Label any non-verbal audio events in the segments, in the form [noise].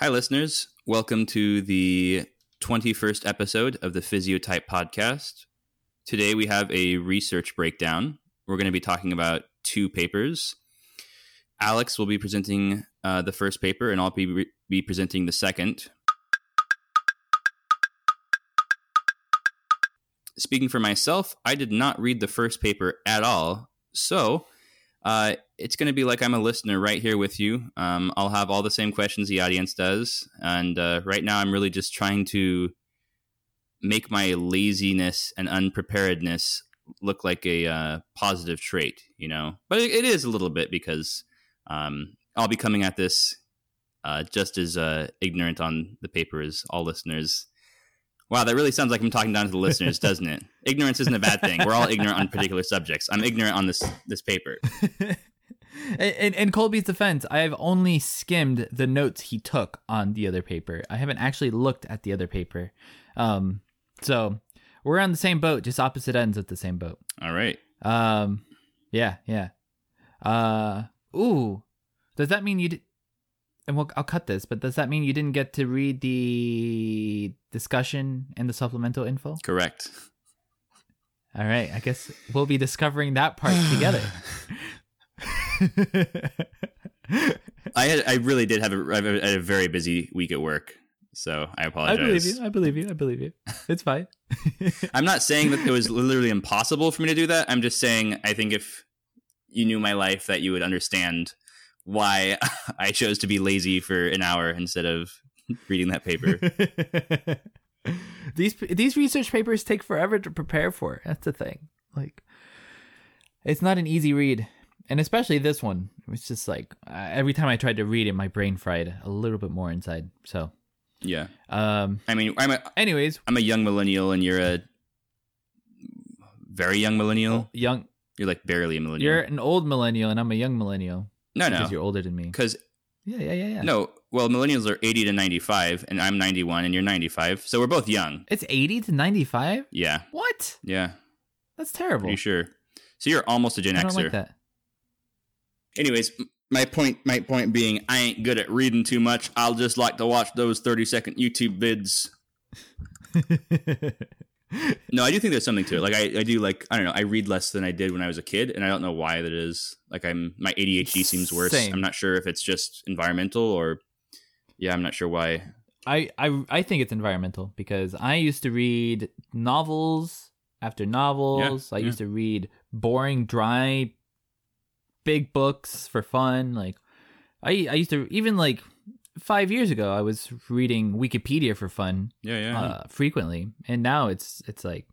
Hi, listeners. Welcome to the 21st episode of the Physiotype podcast. Today we have a research breakdown. We're going to be talking about two papers. Alex will be presenting uh, the first paper, and I'll be, re- be presenting the second. Speaking for myself, I did not read the first paper at all. So uh, it's going to be like I'm a listener right here with you. Um, I'll have all the same questions the audience does. And uh, right now, I'm really just trying to make my laziness and unpreparedness look like a uh, positive trait, you know? But it, it is a little bit because um, I'll be coming at this uh, just as uh, ignorant on the paper as all listeners. Wow, that really sounds like I'm talking down to the listeners, doesn't it? [laughs] Ignorance isn't a bad thing. We're all ignorant on particular subjects. I'm ignorant on this this paper. [laughs] in, in Colby's defense, I have only skimmed the notes he took on the other paper. I haven't actually looked at the other paper. Um, so we're on the same boat, just opposite ends of the same boat. All right. Um, yeah, yeah. Uh, ooh, does that mean you did? And we'll, I'll cut this, but does that mean you didn't get to read the discussion and the supplemental info? Correct. All right, I guess we'll be discovering that part [sighs] together. [laughs] I had I really did have a, I had a very busy week at work, so I apologize. I believe you. I believe you. I believe you. It's fine. [laughs] I'm not saying that it was literally impossible for me to do that. I'm just saying I think if you knew my life, that you would understand why [laughs] I chose to be lazy for an hour instead of reading that paper. [laughs] these these research papers take forever to prepare for. That's the thing. Like, it's not an easy read, and especially this one. It's just like uh, every time I tried to read it, my brain fried a little bit more inside. So, yeah, um, I mean, I'm a anyways, I'm a young millennial, and you're a very young millennial. young. You're like barely a millennial. You're an old millennial, and I'm a young millennial no, because no, you're older than me. because Yeah, yeah, yeah, yeah. no. Well, millennials are 80 to 95, and I'm 91, and you're 95, so we're both young. it's eighty to ninety-five. Yeah, What? yeah, That's terrible. pretty sure. So you're almost a Gen I don't Xer. like that. Anyways, my point my point being I ain't good at reading too much. I'll just like to watch those 30 second YouTube vids. [laughs] No, I do think there's something to it. Like I, I do like I don't know, I read less than I did when I was a kid and I don't know why that is. Like I'm my ADHD seems worse. Same. I'm not sure if it's just environmental or yeah, I'm not sure why. I, I I think it's environmental because I used to read novels after novels. I yeah. used to read boring, dry, big books for fun. Like I I used to even like five years ago I was reading Wikipedia for fun Yeah, yeah. uh, frequently, and now it's it's like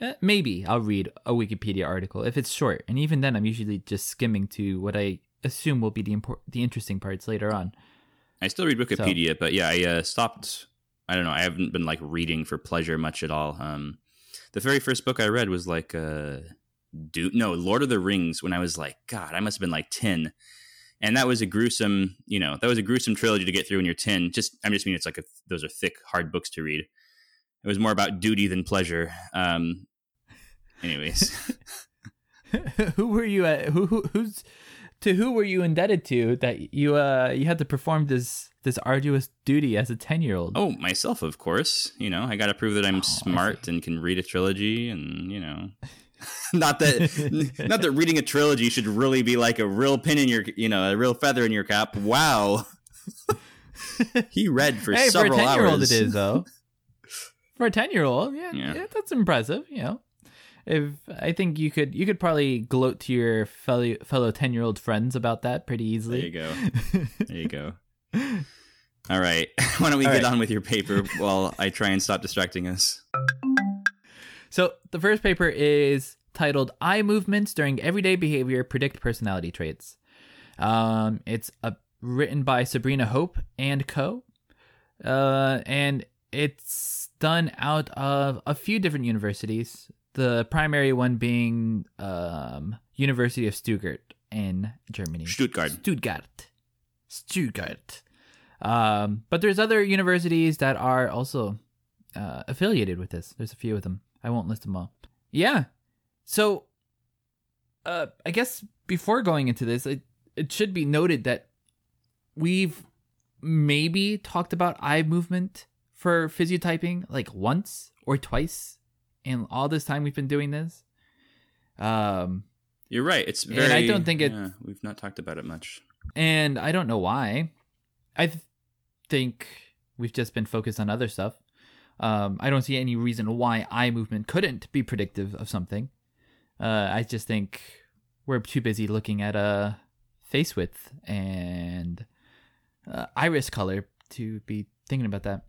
eh, maybe I'll read a Wikipedia article if it's short, and even then I'm usually just skimming to what I assume will be the import the interesting parts later on. I still read Wikipedia, but yeah, I uh, stopped. I don't know. I haven't been like reading for pleasure much at all. Um, the very first book I read was like, uh, do no Lord of the Rings when I was like, God, I must have been like ten, and that was a gruesome, you know, that was a gruesome trilogy to get through when you're ten. Just, I'm just mean it's like a, those are thick, hard books to read. It was more about duty than pleasure. Um, anyways, [laughs] who were you at who, who who's to who were you indebted to that you uh you had to perform this this arduous duty as a 10 year old oh, myself, of course. You know, I got to prove that I'm smart and can read a trilogy, and you know. [laughs] not that [laughs] not that reading a trilogy should really be like a real pin in your you know a real feather in your cap. Wow. [laughs] He read for hey for a 10 year old hours it is though. For a 10 year old yeah, Yeah. yeah that's impressive you know. If i think you could you could probably gloat to your fellow fellow 10 year old friends about that pretty easily. there you go. There you go. All right. Why don't we All get right. on with your paper while i try and stop distracting us? So the first paper is titled "Eye Movements During Everyday Behavior Predict Personality Traits." Um, it's uh written by Sabrina Hoppe and Co. Uh, and it's done out of a few different universities. The primary one being um, University of Stuttgart in Germany. stuttgart Stuttgart. Stuttgart. Um, but there's other universities that are also uh, affiliated with this. There's a few of them. I won't list them all. Yeah. So, uh, I guess before going into this, it, it should be noted that we've maybe talked about eye movement for physiotyping like once or twice in all this time we've been doing this. Um, You're right. It's And very. I don't think it- yeah, we've not talked about it much. and I don't know why. I th- think we've just been focused on other stuff. Um, I don't see any reason why eye movement couldn't be predictive of something. Uh, I just think we're too busy looking at uh, face width and uh, iris color to be thinking about that.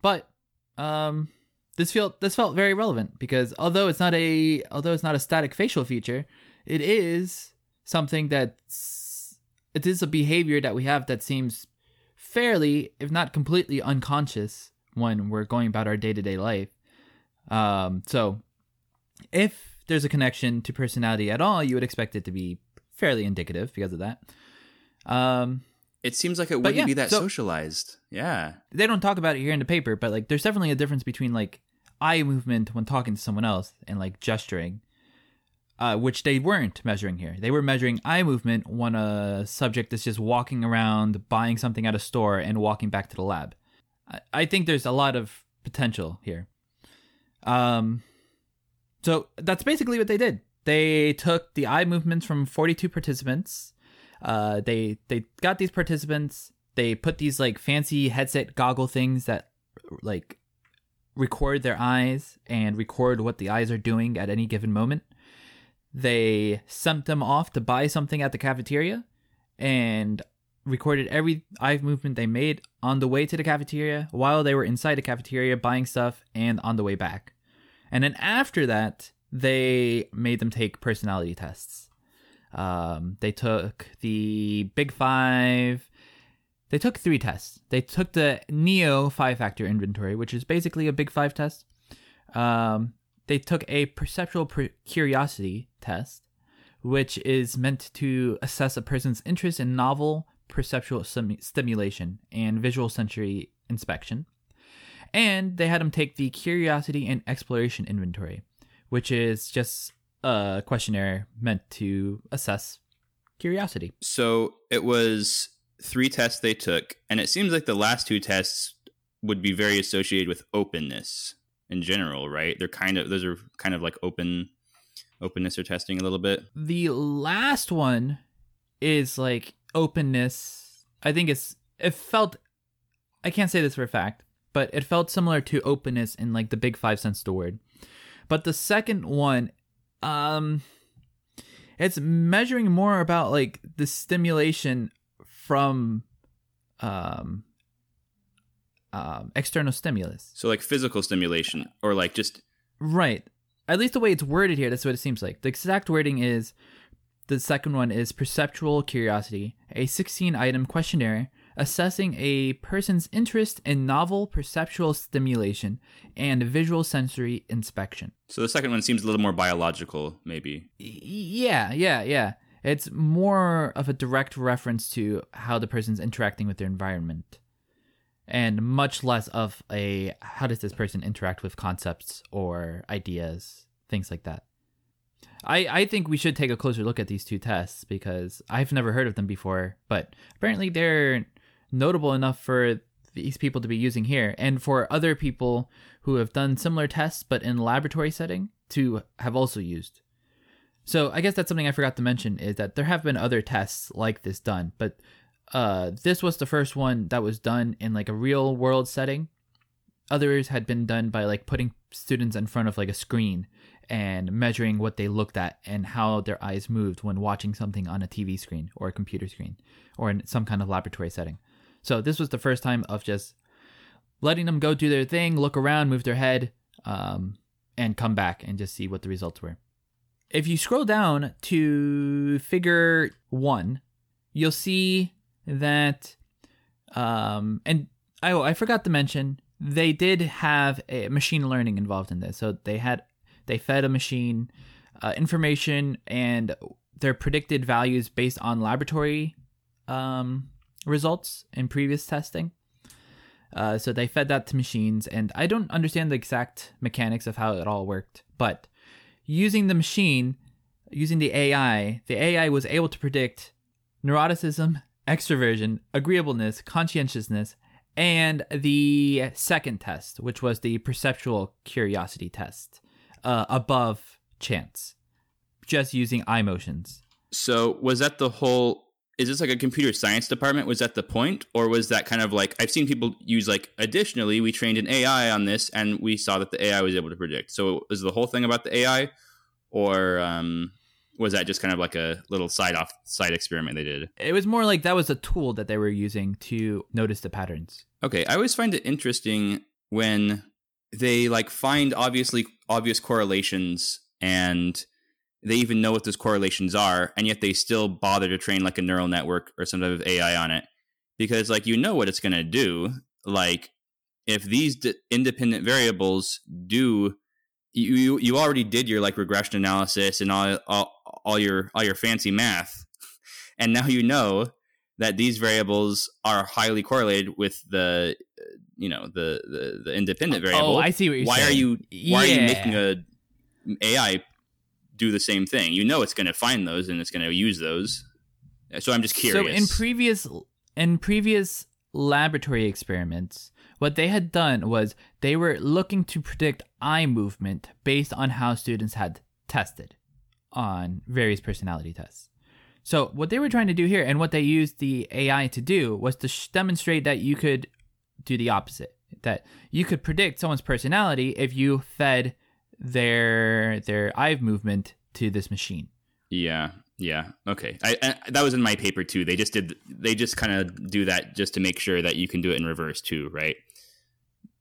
But um, this felt this felt very relevant because although it's not a although it's not a static facial feature, it is something that's it is a behavior that we have that seems fairly, if not completely, unconscious when we're going about our day to day life. Um, so, if there's a connection to personality at all, you would expect it to be fairly indicative because of that. Um, It seems like it wouldn't yeah, be that so- socialized. Yeah. they don't talk about it here in the paper, but like there's definitely a difference between like eye movement when talking to someone else and like gesturing, uh, which they weren't measuring here. They were measuring eye movement when a subject is just walking around, buying something at a store, and walking back to the lab. I, I think there's a lot of potential here. Um, so that's basically what they did. They took the eye movements from 42 participants. Uh, they they got these participants. They put these like fancy headset goggle things that like record their eyes and record what the eyes are doing at any given moment. They sent them off to buy something at the cafeteria and recorded every eye movement they made on the way to the cafeteria while they were inside the cafeteria buying stuff and on the way back. And then after that, they made them take personality tests. Um, they took the Big Five. They took three tests. They took the Neo five factor inventory, which is basically a Big Five test. Um, they took a perceptual per- curiosity test, which is meant to assess a person's interest in novel perceptual sim- stimulation and visual sensory inspection. And they had them take the curiosity and exploration inventory, which is just a questionnaire meant to assess curiosity. So it was three tests they took, and it seems like the last two tests would be very associated with openness in general, right? They're kind of those are kind of like open openness or testing a little bit. The last one is like openness. I think it's it felt I can't say this for a fact, but it felt similar to openness in like the big five sense of the word. But the second one, um it's measuring more about like the stimulation from um um external stimulus. So like physical stimulation or like just Right. At least the way it's worded here, that's what it seems like. The exact wording is the second one is perceptual curiosity, a 16 item questionnaire assessing a person's interest in novel perceptual stimulation and visual sensory inspection. so the second one seems a little more biological, maybe. Yeah, yeah, yeah. It's more of a direct reference to how the person's interacting with their environment. And much less of a how does this person interact with concepts or ideas, things like that. I, I think we should take a closer look at these two tests because I've never heard of them before, but apparently they're notable enough for these people to be using here and for other people who have done similar tests but in laboratory setting to have also used. So I guess that's something I forgot to mention is that there have been other tests like this done, but uh, this was the first one that was done in like a real world setting. Others had been done by like putting students in front of like a screen and measuring what they looked at and how their eyes moved when watching something on a TV screen or a computer screen or in some kind of laboratory setting. So this was the first time of just letting them go do their thing, look around, move their head, um, and come back and just see what the results were. If you scroll down to figure one, you'll see that, um, and I, I forgot to mention they did have a machine learning involved in this. So they had they fed a machine uh, information and their predicted values based on laboratory um, results in previous testing. Uh, so they fed that to machines, and I don't understand the exact mechanics of how it all worked, but using the machine, using the AI, the AI was able to predict neuroticism extroversion, agreeableness, conscientiousness, and the second test, which was the perceptual curiosity test, uh, above chance, just using eye motions. So was that the whole? Is this like a computer science department? Was that the point, or was that kind of like I've seen people use like additionally we trained an AI on this and we saw that the AI was able to predict. So is the whole thing about the AI, or um, was that just kind of like a little side off side experiment they did? It was more like that was a tool that they were using to notice the patterns. Okay, I always find it interesting when they like find obviously obvious correlations and they even know what those correlations are and yet they still bother to train like a neural network or some type of AI on it. Because like you know what it's going to do. Like if these d- independent variables do you, you you already did your like regression analysis and all, all all your all your fancy math. [laughs] And now you know that these variables are highly correlated with the uh, you know the the, the independent variable Oh, I see what you're why saying. are you why are you making a AI do the same thing? You know it's going to find those and it's going to use those. Uh, so I'm just curious. So in previous in previous laboratory experiments, what they had done was they were looking to predict eye movement based on how students had tested on various personality tests. So what they were trying to do here and what they used the AI to do was to sh- demonstrate that you could do the opposite. That you could predict someone's personality if you fed their their eye movement to this machine. yeah, yeah, okay. I, I that was in my paper too. They just did. They just kind of do that just to make sure that you can do it in reverse too, right?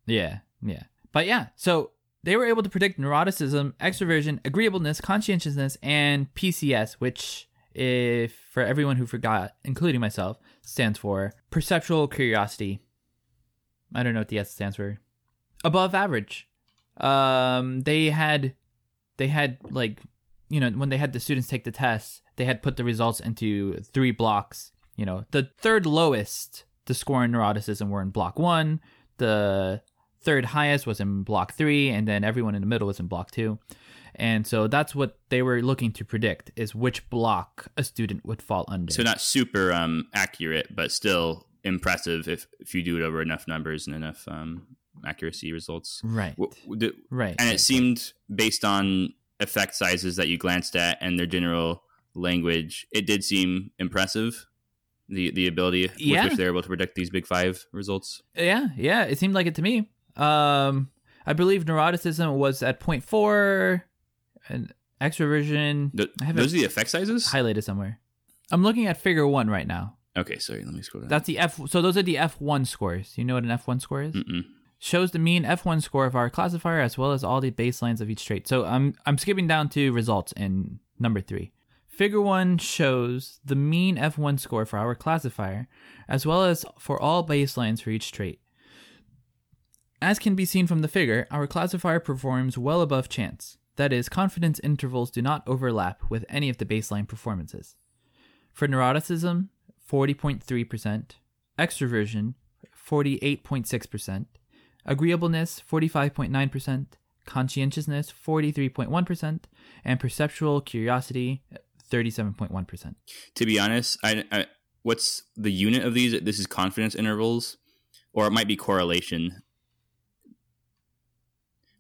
Yeah, yeah. But yeah, so they were able to predict neuroticism, extroversion, agreeableness, conscientiousness, and PCS, which, if for everyone who forgot, including myself, stands for perceptual curiosity. I don't know what the S stands for. Above average. Um, they had, they had like, you know, when they had the students take the test, they had put the results into three blocks. You know, the third lowest the score in neuroticism were in block one. The third highest was in block three, and then everyone in the middle was in block two. And so that's what they were looking to predict is which block a student would fall under. So not super um, accurate, but still impressive if if you do it over enough numbers and enough um, accuracy results. right. W- the- right. and it seemed based on effect sizes that you glanced at and their general language, it did seem impressive. The the ability Yeah. which they're able to predict these big five results. Yeah, yeah, it seemed like it to me. Um, I believe neuroticism was at 0.4, and extroversion Th- I have those are the effect sizes. highlighted somewhere. I'm looking at figure one right now. Okay, sorry. Let me scroll down. That's the F. So those are the F1 scores. You know what an F1 score is? Mm-mm. Shows the mean F1 score of our classifier as well as all the baselines of each trait. So I'm I'm skipping down to results in number 3. Figure 1 shows the mean F1 score for our classifier as well as for all baselines for each trait. As can be seen from the figure, our classifier performs well above chance. That is, confidence intervals do not overlap with any of the baseline performances. For neuroticism, 40.3%, extroversion, 48.6%, agreeableness 45.9%, conscientiousness 43.1%, and perceptual curiosity 37.1%. To be honest, I, I what's the unit of these? This is confidence intervals, or it might be correlation,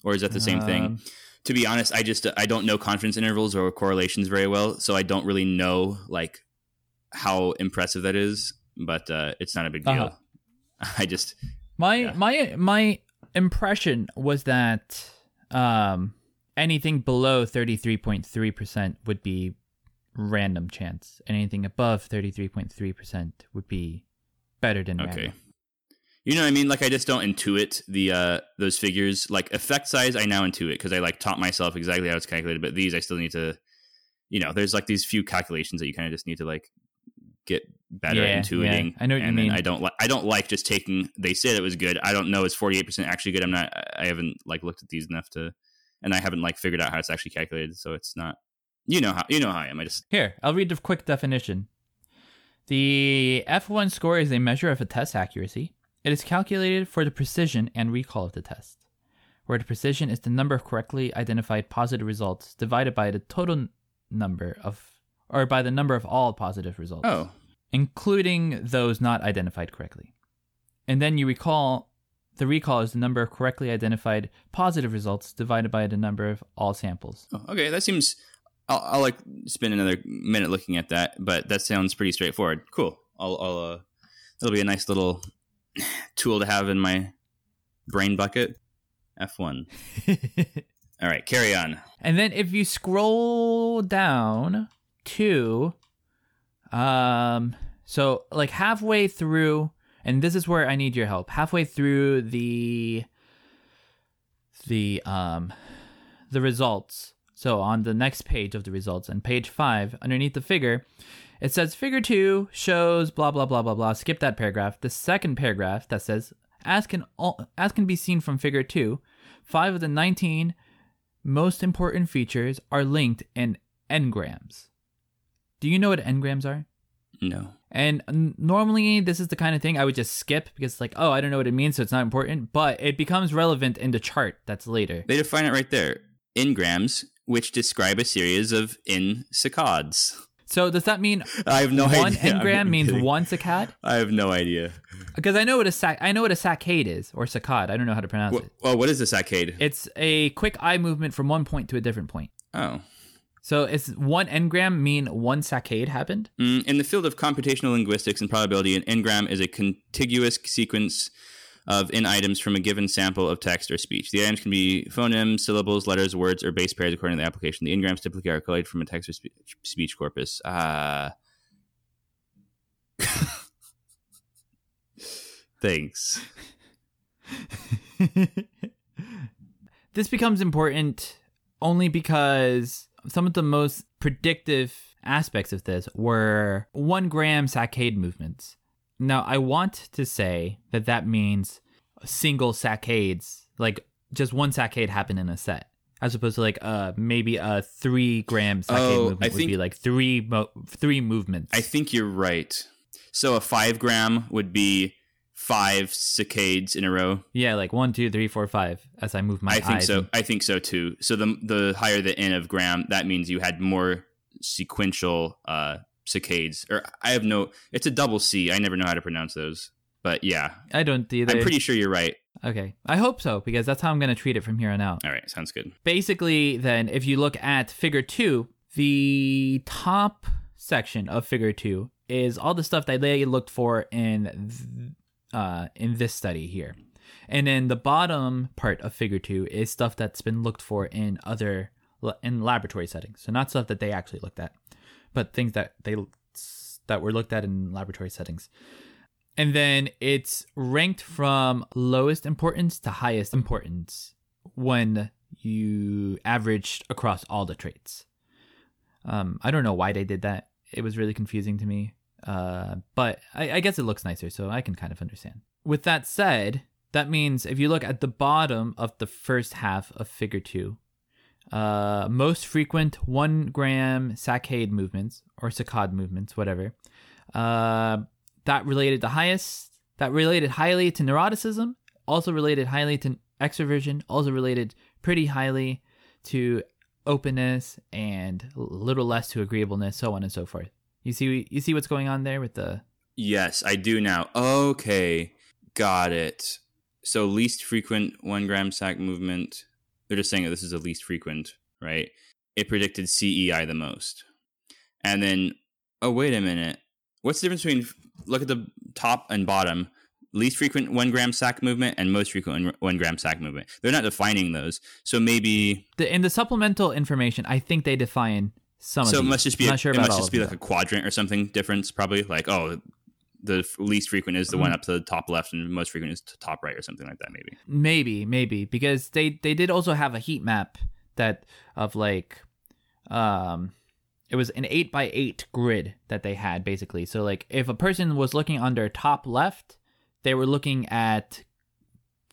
or is that the same thing? Um, to be honest, I just I don't know confidence intervals or correlations very well, so I don't really know like how impressive that is. But uh, it's not a big deal. Uh-huh. [laughs] I just My Yeah. my my impression was that um anything below 33.3% would be random chance. Anything above 33.3% would be better than random. okay. random. You know what I mean? Like I just don't intuit the uh those figures. Like effect size, I now intuit because I like taught myself exactly how it's calculated. But these, I still need to, you know, there's like these few calculations that you kind of just need to like get better Yeah, intuiting. yeah. I know what you and then mean. I don't like I don't like just taking. They said it was good. I don't know. It's 48 percent actually good. I'm not. I haven't like looked at these enough to, and I haven't like figured out how it's actually calculated. So it's not. You know how you know how I am. I just Here, I'll read the quick definition. The F1 score is a measure of a test accuracy. It is calculated for the precision and recall of the test, where the precision is the number of correctly identified positive results divided by the total number of, or by the number of all positive results. oh including those not identified correctly. And then you recall the recall is the number of correctly identified positive results divided by the number of all samples. Oh, okay, that seems. I'll, I'll like spend another minute looking at that, but that sounds pretty straightforward. Cool. I'll, I'll uh, it'll be a nice little [sighs] tool to have in my brain bucket. F one. [laughs] All right, carry on. And then if you scroll down to um so like halfway through and this is where I need your help. Halfway through the the um the results. So on the next page of the results on page 5 underneath the figure it says figure 2 shows blah blah blah blah blah. Skip that paragraph. The second paragraph that says as can all, as can be seen from figure 2, 5 of the 19 most important features are linked in n-grams. Do you know what n-grams are? No. And normally, this is the kind of thing I would just skip because it's like, oh, I don't know what it means, so it's not important. But it becomes relevant in the chart that's later. They define it right there. N-grams, which describe a series of n saccades. So does that mean [laughs] I have no one idea. [laughs] I'm n-gram means kidding. one saccade? I have no idea. Because I know what a sac I know what a saccade is or saccade. I don't know how to pronounce What, it. oh, what is a saccade? It's a quick eye movement from one point to a different point. oh. So is one n-gram mean one saccade happened? Mm, in the field of computational linguistics and probability, an n-gram is a contiguous sequence of n items from a given sample of text or speech. The items can be phonemes, syllables, letters, words, or base pairs according to the application. The n-grams typically are collated from a text or spe- speech corpus. Uh, [laughs] thanks. [laughs] this becomes important only because some of the most predictive aspects of this were one gram saccade movements. Now, I want to say that that means single saccades, like just one saccade happened in a set, as opposed to like uh maybe a three gram saccade Oh, movement I would be like three mo- three movements. I think you're right. So a five gram would be five saccades in a row. yeah, like one, two, three, four, five. As I move my I think so. and- I think so too. So the the higher the n of gram, that means you had more sequential uh saccades. Or I have no. It's a double C. I never know how to pronounce those. But yeah, I don't either. I'm pretty sure you're right. okay. I hope so because that's how I'm going to treat it from here on out. All right, sounds good. basically then if you look at figure 2 the top section of figure 2 is all the stuff that they looked for in uh in this study here and then the bottom part of figure 2 is stuff that's been looked for in other in laboratory settings so not stuff that they actually looked at but things that they that were looked at in laboratory settings and then it's ranked from lowest importance to highest importance when you averaged across all the traits. Um, I don't know why they did that. It was really confusing to me. Uh, but I, I guess it looks nicer, so I can kind of understand. With that said, that means if you look at the bottom of the first half of Figure Two, uh, most frequent one gram saccade movements or saccade movements, whatever, uh, that related the highest, that related highly to neuroticism, also related highly to extroversion, also related pretty highly to openness and a little less to agreeableness, so on and so forth. You see, you see what's going on there with the Yes, I do now. Okay, got it. So least frequent one gram sac movement. They're just saying that this is the least frequent, right? It predicted CEI the most. And then, oh wait a minute. What's the difference between look at the top and bottom? Least frequent one gram sac movement and most frequent one- gram sac movement. They're not defining those. So maybe the in the supplemental information. I think they define some. so of it must just be a, sure it must just be like a quadrant or something difference probably like oh the least frequent is the Mm. one up to the top left and the most frequent is to top right or something like that maybe Maybe, maybe because they they did also have a heat map that of like, um, it was an eight by eight grid that they had basically. So like, if a person was looking under top left, they were looking at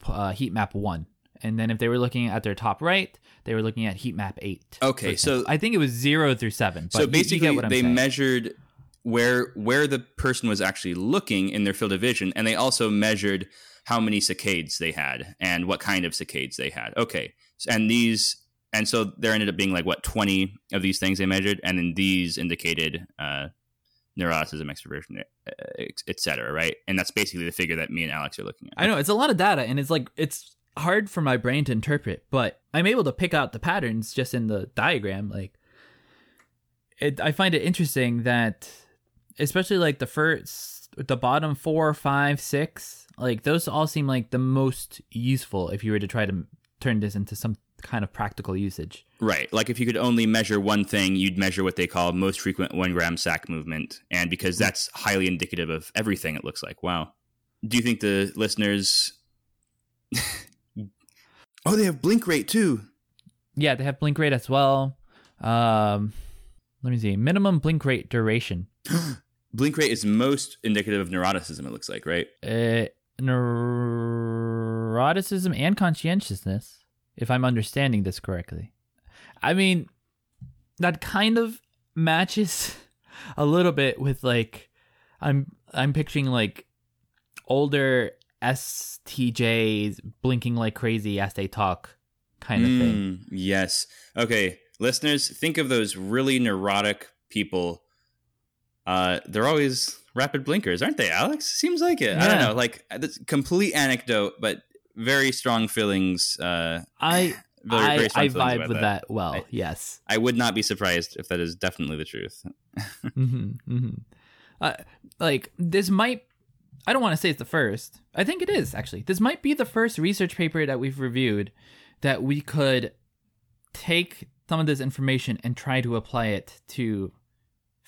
uh, heat map one, and then if they were looking at their top right, they were looking at heat map eight. Okay, so- I think it was zero through seven. But so you- you basically what I'm they saying. measured where where the person was actually looking in their field of vision and they also measured how many saccades they had and what kind of saccades they had okay and these and so there ended up being like what 20 of these things they measured and then these indicated uh neuroticism, extroversion, etc. Right, and that's basically the figure that me and Alex are looking at. I know it's a lot of data, and it's like it's hard for my brain to interpret, but I'm able to pick out the patterns just in the diagram. Like, it, I find it interesting that, especially like the first, the bottom four, five, six, like those all seem like the most useful if you were to try to turn this into some kind of practical usage. Right. Like if you could only measure one thing, you'd measure what they call most frequent one gram sac movement. And because hmm. that's highly indicative of everything, it looks like. Wow. Do you think the listeners. [laughs] oh, they have blink rate too. Yeah, they have blink rate as well. Um, let me see. Minimum blink rate duration. [gasps] blink rate is most indicative of neuroticism, it looks like, right? Uh, neuroticism and conscientiousness if I'm understanding this correctly. I mean, that kind of matches [laughs] a little bit with like I'm I'm picturing like older STJs blinking like crazy as they talk kind of mm, thing. Yes. Okay, listeners, think of those really neurotic people. Uh they're always rapid blinkers, aren't they, Alex? Seems like it. Yeah. I don't know, like this complete anecdote, but very strong feelings. Uh, I [sighs] very, I, very I vibe with that, that well. I, yes, I would not be surprised if that is definitely the truth. [laughs] mm-hmm, mm-hmm. Uh, like this might. I don't want to say it's the first. I think it is actually. This might be the first research paper that we've reviewed that we could take some of this information and try to apply it to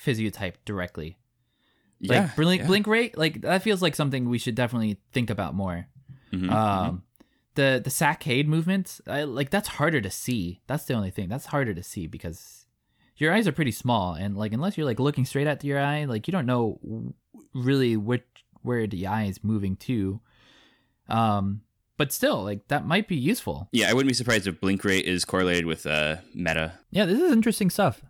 physiotype directly. Yeah, Like blink, yeah. blink rate, like that feels like something we should definitely think about more. Mm-hmm, um, mm-hmm. the the saccade movement, I, like that's harder to see. That's the only thing that's harder to see because your eyes are pretty small, and like unless you're like looking straight at your eye, like you don't know really which where the eye is moving to. Um, but still, like that might be useful. Yeah, I wouldn't be surprised if blink rate is correlated with uh, meta. Yeah, this is interesting stuff.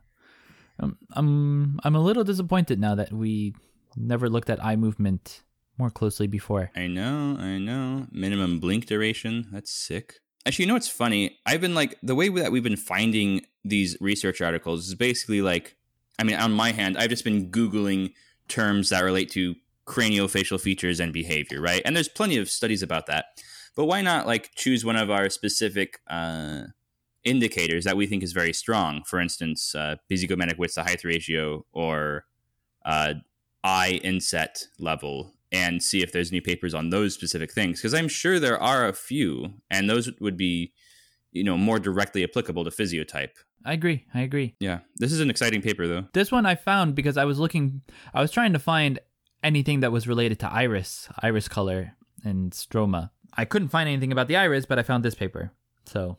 Um, I'm I'm a little disappointed now that we never looked at eye movement more closely before. I know, I know. Minimum blink duration. That's sick. Actually, you know what's funny? I've been like the way that we've been finding these research articles is basically like, I mean, on my hand, I've just been googling terms that relate to craniofacial features and behavior, right? And there's plenty of studies about that. But why not like choose one of our specific uh, indicators that we think is very strong? For instance, uh, width to height ratio or uh, eye inset level and see if there's new papers on those specific things because I'm sure there are a few, and those would be, you know, more directly applicable to physiotype. I agree. I agree. Yeah, this is an exciting paper though. This one I found because I was looking, I was trying to find anything that was related to iris, iris color, and stroma. I couldn't find anything about the iris, but I found this paper. So,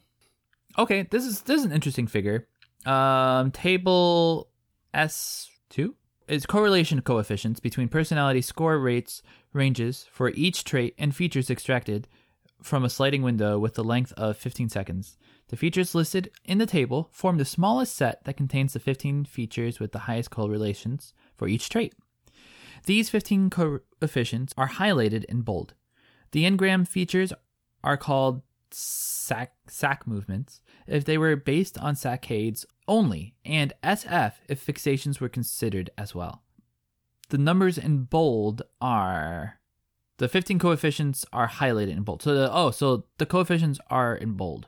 okay, this is this is an interesting figure. Um, table S two is correlation coefficients between personality score rates ranges for each trait and features extracted from a sliding window with the length of 15 seconds. The features listed in the table form the smallest set that contains the 15 features with the highest correlations for each trait. These 15 coefficients are highlighted in bold. The n-gram features are called sac, sac movements if they were based on saccades only, and SF if fixations were considered as well. The numbers in bold are the 15 coefficients are highlighted in bold. So the, oh, so the coefficients are in bold.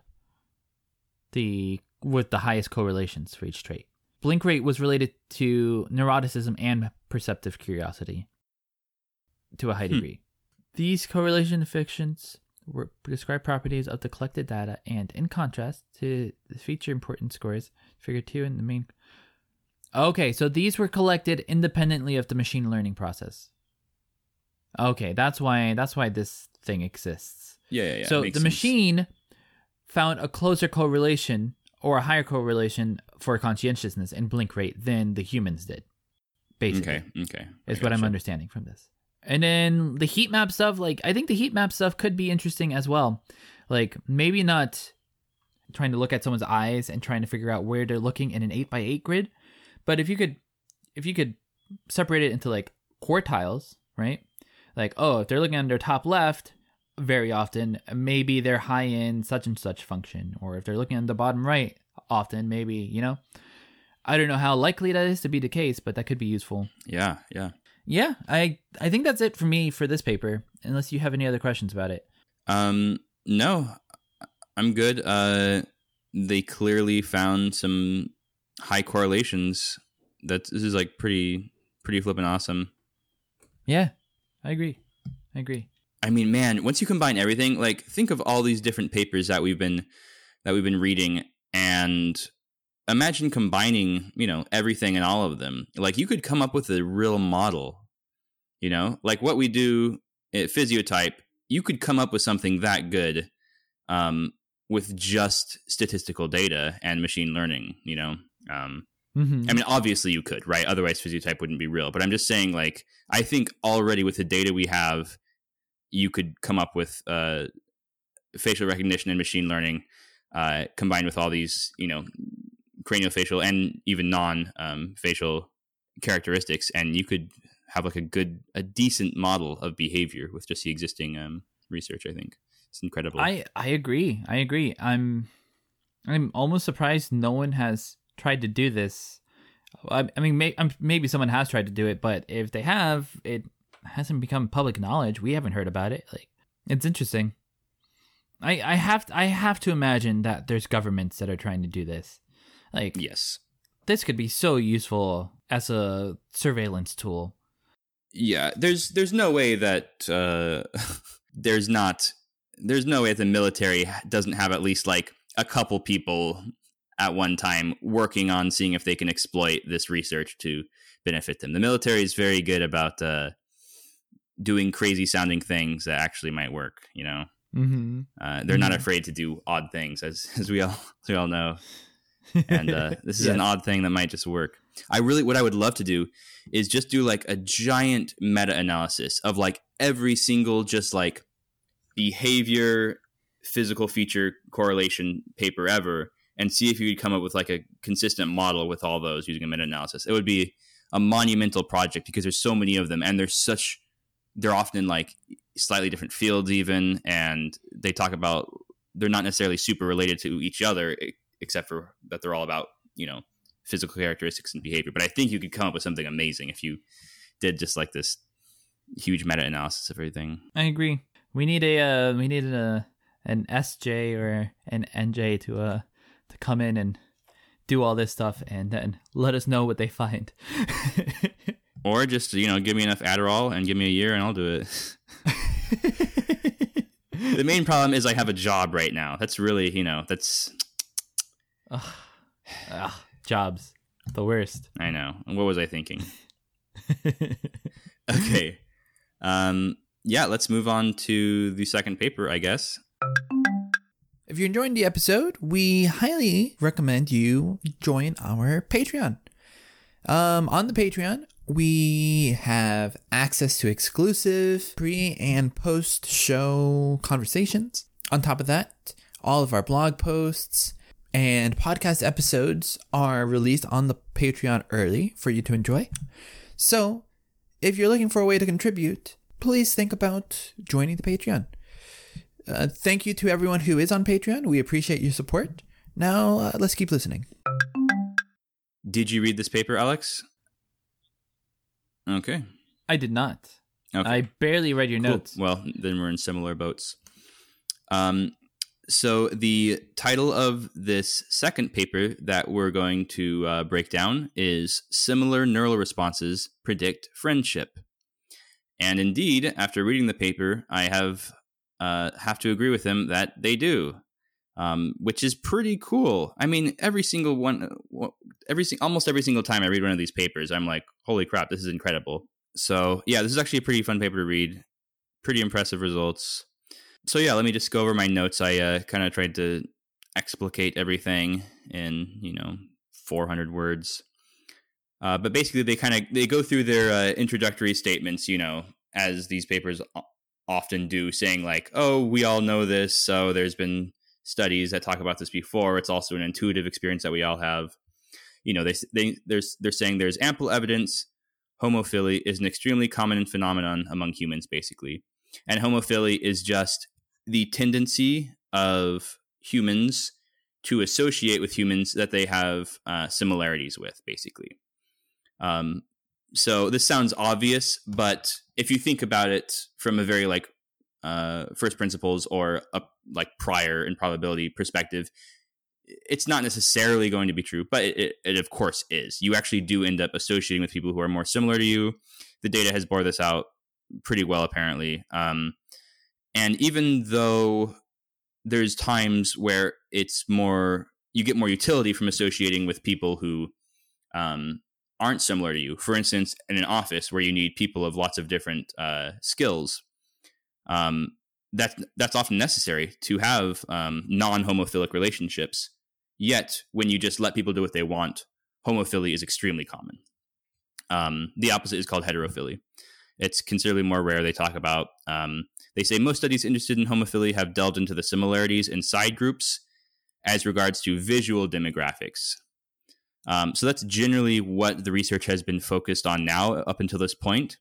The with the highest correlations for each trait. Blink rate was related to neuroticism and perceptive curiosity to a high hmm. degree. These correlation fictions were, describe properties of the collected data and, in contrast to the feature important scores, figure two in the main. Okay, so these were collected independently of the machine learning process. Okay, that's why that's why this thing exists. Yeah, yeah, yeah So the sense. machine found a closer correlation or a higher correlation for conscientiousness and blink rate than the humans did. Basically, okay, okay, is what I'm understanding from this. And then the heat map stuff, like I think the heat map stuff could be interesting as well. Like maybe not trying to look at someone's eyes and trying to figure out where they're looking in an eight by eight grid, but if you could, if you could separate it into like quartiles, right? Like oh, if they're looking on their top left, very often maybe they're high in such and such function, or if they're looking on the bottom right, often maybe you know. I don't know how likely that is to be the case, but that could be useful. Yeah, yeah. Yeah, I I think that's it for me for this paper. Unless you have any other questions about it. Um, no, I'm good. Uh, they clearly found some high correlations. That this is like pretty pretty flippin' awesome. Yeah, I agree. I agree. I mean, man, once you combine everything, like think of all these different papers that we've been that we've been reading and imagine combining, you know, everything and all of them. Like you could come up with a real model. You know, like what we do at Physiotype, you could come up with something that good um, with just statistical data and machine learning, you know. Um, Mm-hmm. I mean, obviously you could, right? Otherwise, physiotype wouldn't be real. But I'm just saying, like, I think already with the data we have, you could come up with uh, facial recognition and machine learning uh, combined with all these, you know, craniofacial and even non um, facial characteristics, and you could have like a good, a decent model of behavior with just the existing um, research. I think it's incredible. I I agree. I agree. I'm I'm almost surprised no one has tried to do this. I, I mean, may, I'm, maybe someone has tried to do it, but if they have, it hasn't become public knowledge. We haven't heard about it. Like, it's interesting. I I have I have to imagine that there's governments that are trying to do this. Like, yes. this could be so useful as a surveillance tool. yeah there's there's no way that uh [laughs] there's not there's no way that the military doesn't have at least like a couple people at one time working on seeing if they can exploit this research to benefit them the military is very good about uh doing crazy sounding things that actually might work you know Mm-hmm. uh, they're not Mhm. afraid to do odd things as [laughs] as we all as we all know and uh, [laughs] this is an odd thing that might just work. I really, what I would love to do is just do like a giant meta analysis of like every single just like behavior, physical feature correlation paper ever, and see if you could come up with like a consistent model with all those using a meta analysis. It would be a monumental project because there's so many of them, and there's such they're often in like slightly different fields even, and they talk about they're not necessarily super related to each other except for that they're all about you know physical characteristics and behavior but i think you could come up with something amazing if you did just like this huge meta analysis of everything I agree. We need a uh, we need a an SJ or an NJ to uh to come in and do all this stuff and then let us know what they find. [laughs] or just you know give me enough adderall and give me a year and i'll do it [laughs] the main problem is i have a job right now that's really you know that's Ugh. Ugh, jobs, the worst. i know what was i thinking [laughs] okay um yeah let's move on to the second paper i guess If you're enjoying the episode, we highly recommend you join our Patreon. Um, on the Patreon, we have access to exclusive pre and post show conversations. On top of that, all of our blog posts and podcast episodes are released on the Patreon early for you to enjoy. So, if you're looking for a way to contribute, please think about joining the Patreon. Uh, thank you to everyone who is on Patreon. We appreciate your support. Now, uh, let's keep listening. did you read this paper alex okay I did not. okay I barely read your Cool. notes. Well, then we're in similar boats. Um, so the title of this second paper that we're going to uh, break down is "Similar Neural Responses Predict Friendship." And indeed, after reading the paper, I have uh, have to agree with him that they do, um, which is pretty cool. I mean, every single one, every almost every single time I read one of these papers, I'm like, "Holy crap, this is incredible!" So yeah, this is actually a pretty fun paper to read. Pretty impressive results. So yeah, let me just go over my notes. I uh, kind of tried to explicate everything in you know 400 words. Uh, but basically, they kind of they go through their uh, introductory statements, you know, as these papers often do, saying like, "Oh, we all know this. So there's been studies that talk about this before. It's also an intuitive experience that we all have." You know, they they there's they're saying there's ample evidence homophily is an extremely common phenomenon among humans, basically. And homophily is just the tendency of humans to associate with humans that they have uh, similarities with, basically. Um, so this sounds obvious, but if you think about it from a very like uh, first principles or a like prior and probability perspective, it's not necessarily going to be true, but it, it, it, of course is. You actually do end up associating with people who are more similar to you. The data has bore this out pretty well, apparently. Um, and even though there's times where it's more, you get more utility from associating with people who um, aren't similar to you. For instance, in an office where you need people of lots of different uh, skills, um, that's that's often necessary to have um, non-homophilic relationships. Yet, when you just let people do what they want, homophily is extremely common. Um, the opposite is called heterophily. It's considerably more rare. They talk about. Um, they say most studies interested in homophily have delved into the similarities in side groups as regards to visual demographics. Um, so that's generally what the research has been focused on now up until this point.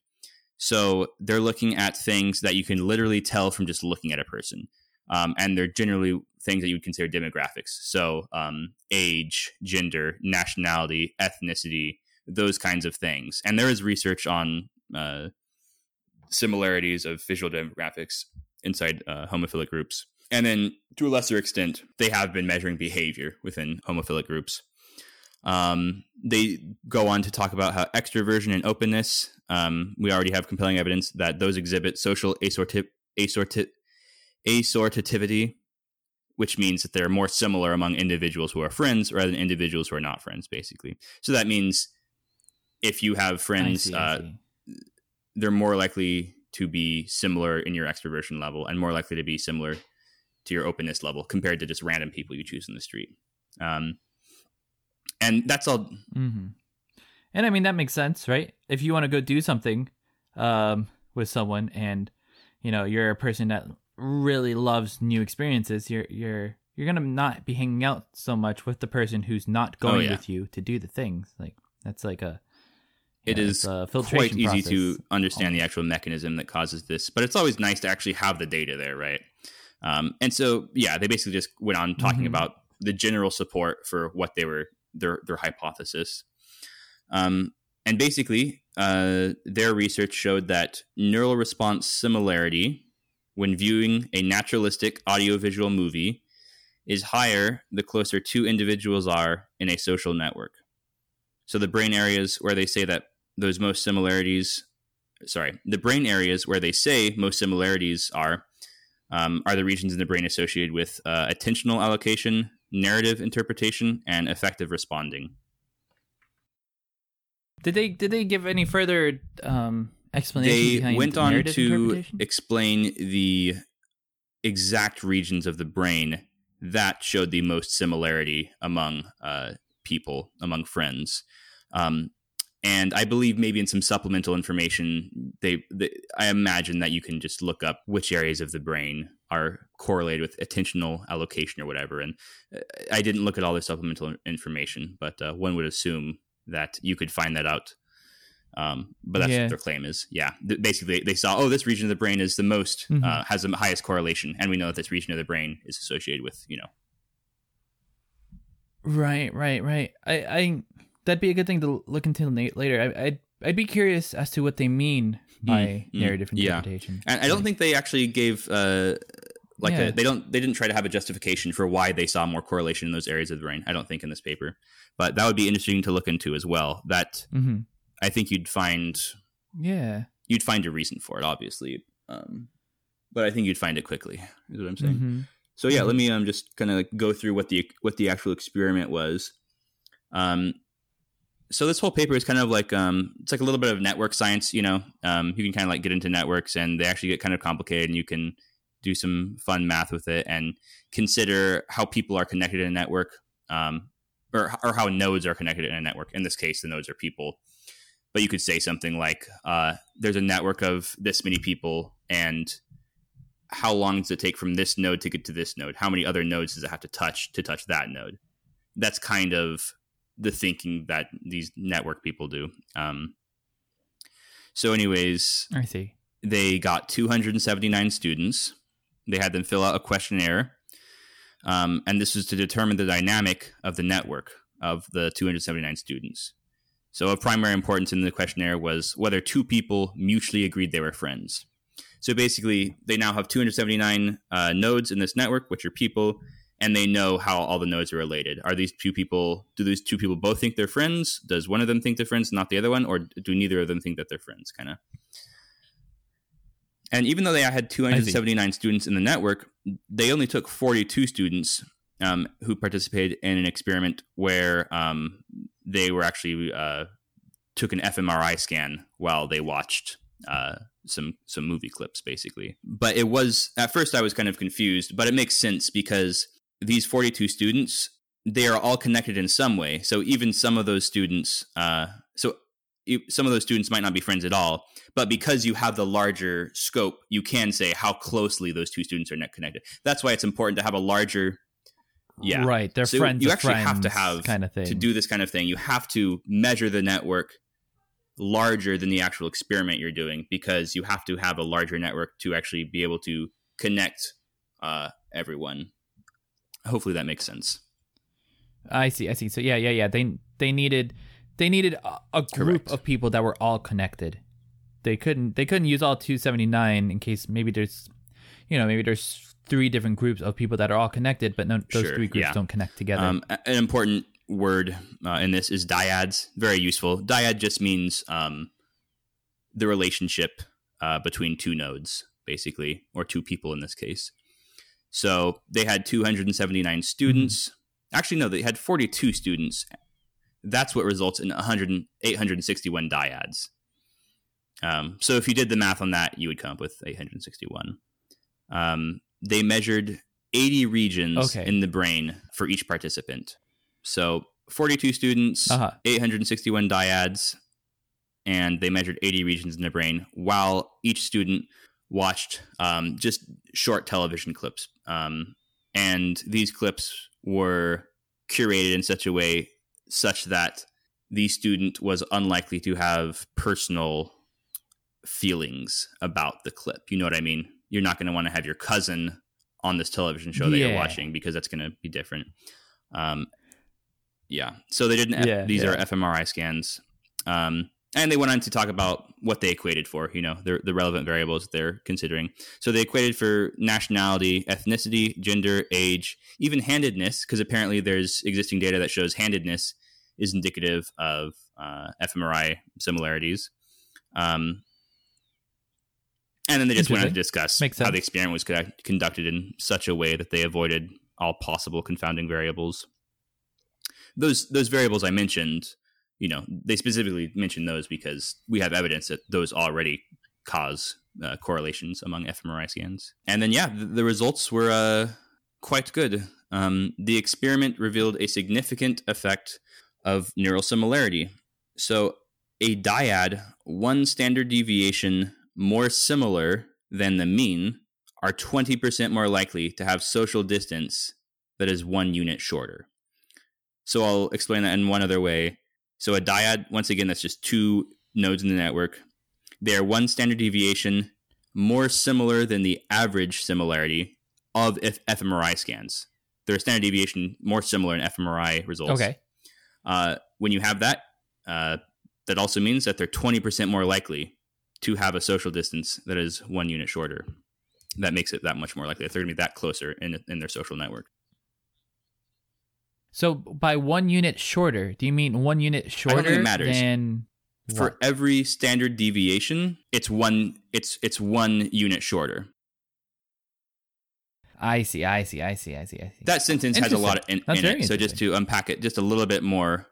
So they're looking at things that you can literally tell from just looking at a person. Um, and they're generally things that you would consider demographics. So um, age, gender, nationality, ethnicity, those kinds of things. And there is research on uh, similarities of visual demographics inside uh, homophilic groups. And then to a lesser extent, they have been measuring behavior within homophilic groups. Um, they go on to talk about how extroversion and openness, um, we already have compelling evidence that those exhibit social assorti- assorti- assortativity, which means that they're more similar among individuals who are friends rather than individuals who are not friends, basically. So that means if you have friends, see, uh, they're more likely to be similar in your extroversion level and more likely to be similar to your openness level compared to just random people you choose in the street. Um, and that's all. Mm-hmm. And I mean that makes sense, right? If you want to go do something um, with someone, and you know you're a person that really loves new experiences, you're you're you're gonna not be hanging out so much with the person who's not oh, going oh, yeah. with you to do the things. Like that's like a it is quite easy process. to understand the actual mechanism that causes this, but it's always nice to actually have the data there, right? Um, and so, yeah, they basically just went on talking mm-hmm. about the general support for what they were their their hypothesis. Um, and basically, uh, their research showed that neural response similarity when viewing a naturalistic audiovisual movie is higher the closer two individuals are in a social network. So the brain areas where they say that those most similarities, sorry, the brain areas where they say most similarities are, um, are the regions in the brain associated with uh, attentional allocation, narrative interpretation, and affective responding. Did they did they give any further um, explanation? They went on to explain the exact regions of the brain that showed the most similarity among uh, people, among friends. Um, and I believe maybe in some supplemental information, they, they, I imagine that you can just look up which areas of the brain are correlated with attentional allocation or whatever. And uh, I didn't look at all the supplemental information, but uh, one would assume that you could find that out. Um, but that's yeah. what their claim is. Yeah, Th- basically they saw, oh, this region of the brain is the most mm-hmm. uh, has the highest correlation, and we know that this region of the brain is associated with you know. Right, right, right. I, I that'd be a good thing to look into later. I, I'd I'd be curious as to what they mean by mm, narrative interpretation. Yeah. And I don't think they actually gave uh, like yeah. a, they don't they didn't try to have a justification for why they saw more correlation in those areas of the brain. I don't think in this paper, but that would be interesting to look into as well. That mm-hmm. I think you'd find yeah you'd find a reason for it, obviously, um, but I think you'd find it quickly. Is what I'm saying. Mm-hmm. So yeah, mm-hmm. let me um just kind of like go through what the what the actual experiment was. Um, so this whole paper is kind of like um, it's like a little bit of network science. You know, um, you can kind of like get into networks, and they actually get kind of complicated, and you can do some fun math with it and consider how people are connected in a network, um, or or how nodes are connected in a network. In this case, the nodes are people, but you could say something like, uh, "There's a network of this many people, and how long does it take from this node to get to this node? How many other nodes does it have to touch to touch that node?" That's kind of the thinking that these network people do. Um, so, anyways, I see. They got 279 students. They had them fill out a questionnaire. Um, and this was to determine the dynamic of the network of the 279 students. So, of primary importance in the questionnaire was whether two people mutually agreed they were friends. So, basically, they now have 279 uh, nodes in this network, which are people, and they know how all the nodes are related. Are these two people, do these two people both think they're friends? Does one of them think they're friends, not the other one? Or do neither of them think that they're friends? Kind of. And even though they had 279 students in the network, they only took 42 students um, who participated in an experiment where um, they were actually uh, took an fMRI scan while they watched uh, some some movie clips, basically. But it was at first I was kind of confused, but it makes sense because these 42 students they are all connected in some way. So even some of those students, uh, so some of those students might not be friends at all, but because you have the larger scope, you can say how closely those two students are net connected. That's why it's important to have a larger yeah right they're so friends you actually friends have to have kind of thing to do this kind of thing you have to measure the network larger than the actual experiment you're doing because you have to have a larger network to actually be able to connect uh, everyone hopefully that makes sense i see i see so yeah yeah yeah they they needed they needed a, a group Correct. of people that were all connected they couldn't they couldn't use all 279 in case maybe there's you know maybe there's three different groups of people that are all connected but no, those Sure, three groups yeah. don't connect together Um, an important word uh, in this is dyads. Very useful. Dyad just means um, the relationship uh, between two nodes, basically, or two people in this case. So they had 279 students. Actually, no, they had 42 students. That's what results in 100, 861 dyads. Um, so if you did the math on that, you would come up with 861. Um, they measured 80 regions Okay. in the brain for each participant. So 42 students, Uh-huh. 861 dyads, and they measured 80 regions in the brain while each student watched um, just short television clips. Um, and these clips were curated in such a way such that the student was unlikely to have personal feelings about the clip. You know what I mean? You're not going to want to have your cousin on this television show that you're watching because that's going to be different. Um, yeah. So they did an F- Yeah, these yeah. are fMRI scans. Um, and they went on to talk about what they equated for, you know, the, the relevant variables they're considering. So they equated for nationality, ethnicity, gender, age, even handedness, because apparently there's existing data that shows handedness is indicative of uh, fMRI similarities. Um, and then they just went on to discuss how the experiment was conduct- conducted in such a way that they avoided all possible confounding variables. Those those variables I mentioned, you know, they specifically mentioned those because we have evidence that those already cause uh, correlations among fMRI scans. And then, yeah, the, the results were uh, quite good. Um, the experiment revealed a significant effect of neural similarity. So, a dyad, one standard deviation more similar than the mean, are 20% more likely to have social distance that is one unit shorter. So, I'll explain that in one other way. So, a dyad, once again, that's just two nodes in the network. They are one standard deviation more similar than the average similarity of F- fMRI scans. They're a standard deviation more similar in fMRI results. okay Uh, when you have that, uh, that also means that they're 20% more likely to have a social distance that is one unit shorter. That makes it that much more likely that they're going to be that closer in, in their social network. So by one unit shorter do you mean one unit shorter think it matters. than For what? every standard deviation, it's one it's it's one unit shorter. i see i see i see i see i see That sentence has a lot in, in it. So just to unpack it just a little bit more,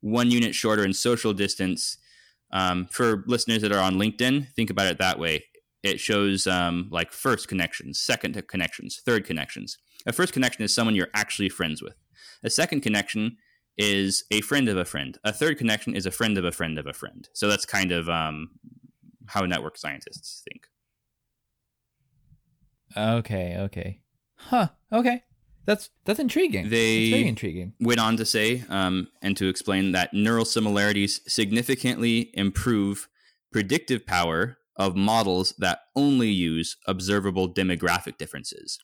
one unit shorter in social distance. Um, for listeners that are on LinkedIn, think about it that way. It shows um, like first connections, second connections, third connections. A first connection is someone you're actually friends with. A second connection is a friend of a friend. A third connection is a friend of a friend of a friend. So that's kind of um, how network scientists think. okay okay huh okay that's that's intriguing They- that's very intriguing went on to say um, and to explain that neural similarities significantly improve predictive power of models that only use observable demographic differences.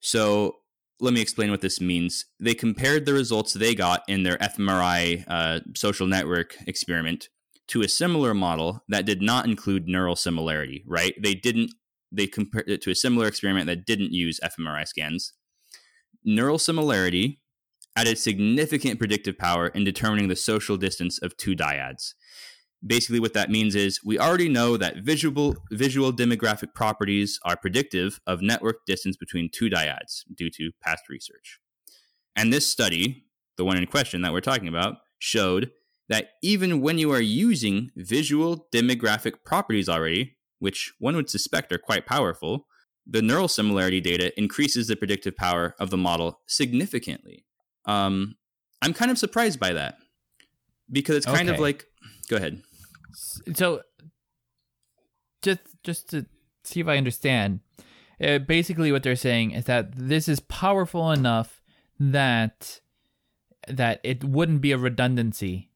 So let me explain what this means. They compared the results they got in their fMRI uh, social network experiment to a similar model that did not include neural similarity. Right? They didn't. They compared it to a similar experiment that didn't use fMRI scans. Neural similarity added significant predictive power in determining the social distance of two dyads. Basically, what that means is we already know that visual visual demographic properties are predictive of network distance between two dyads due to past research. And this study, the one in question that we're talking about, showed that even when you are using visual demographic properties already, which one would suspect are quite powerful, the neural similarity data increases the predictive power of the model significantly. Um, I'm kind of surprised by that because it's kind Okay. of like, go ahead. so just just to see if I understand, uh, basically what they're saying is that this is powerful enough that that it wouldn't be a redundancy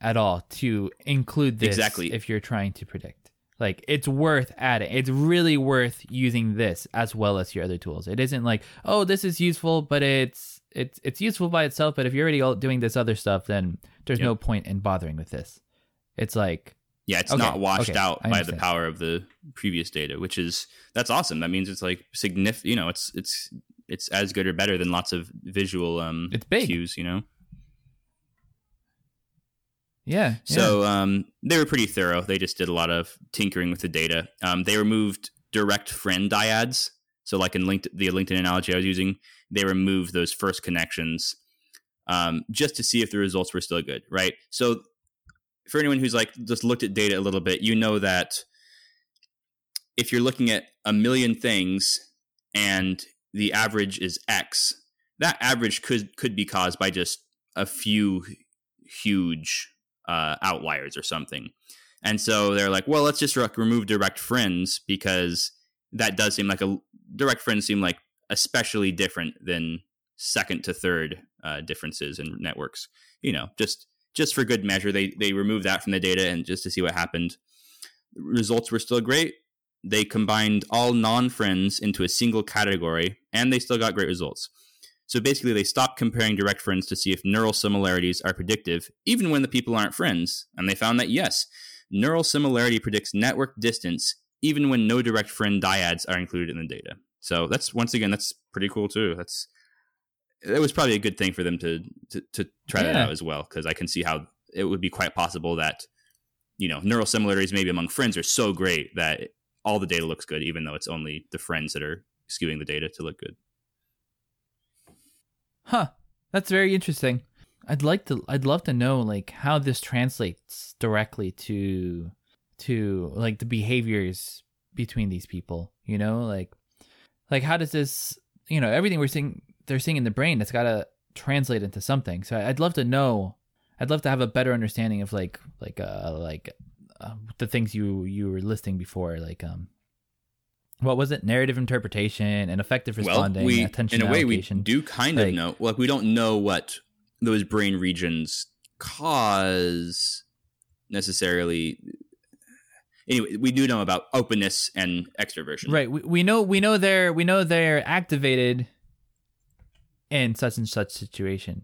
at all to include this Exactly. if you're trying to predict. Like it's worth adding. It's really worth using this as well as your other tools. It isn't like, oh, this is useful, but it's it's it's useful by itself. But if you're already doing this other stuff, then there's Yep. no point in bothering with this. It's like Yeah, it's Okay, not washed okay, out by the power of the previous data, which is that's awesome. That means it's like significant. You know, it's it's it's as good or better than lots of visual um It's big. cues. You know, Yeah. so um they were pretty thorough. They just did a lot of tinkering with the data. Um, they removed direct friend dyads. So like in linked the LinkedIn analogy I was using, they removed those first connections um, just to see if the results were still good, right? So for anyone who's like just looked at data a little bit, you know that if you're looking at a million things and the average is X, that average could could be caused by just a few huge uh, outliers or something. And so they're like, well, let's just re- remove direct friends because that does seem like a direct friends seem like especially different than second to third uh, differences in networks. You know, just just for good measure, they they removed that from the data and just to see what happened. Results were still great. They combined all non-friends into a single category, and they still got great results. So basically, they stopped comparing direct friends to see if neural similarities are predictive, even when the people aren't friends. And they found that yes, neural similarity predicts network distance, even when no direct friend dyads are included in the data. So that's once again, that's pretty cool too. That's it was probably a good thing for them to to, to try that out as well, because I can see how it would be quite possible that you know neural similarities maybe among friends are so great that all the data looks good, even though it's only the friends that are skewing the data to look good. Huh. That's very interesting. I'd like to I'd love to know like how this translates directly to to like the behaviors between these people, you know? Like like how does this, you know, everything we're seeing they're seeing in the brain that's got to translate into something. So I'd love to know I'd love to have a better understanding of like like uh like uh, the things you you were listing before like um what was it narrative interpretation and affective responding well, we attention in a way we do kind of know. Like we don't know what those brain regions cause necessarily. Anyway, we do know about openness and extroversion. Right. We, we know we know they're we know they're activated in such and such situation.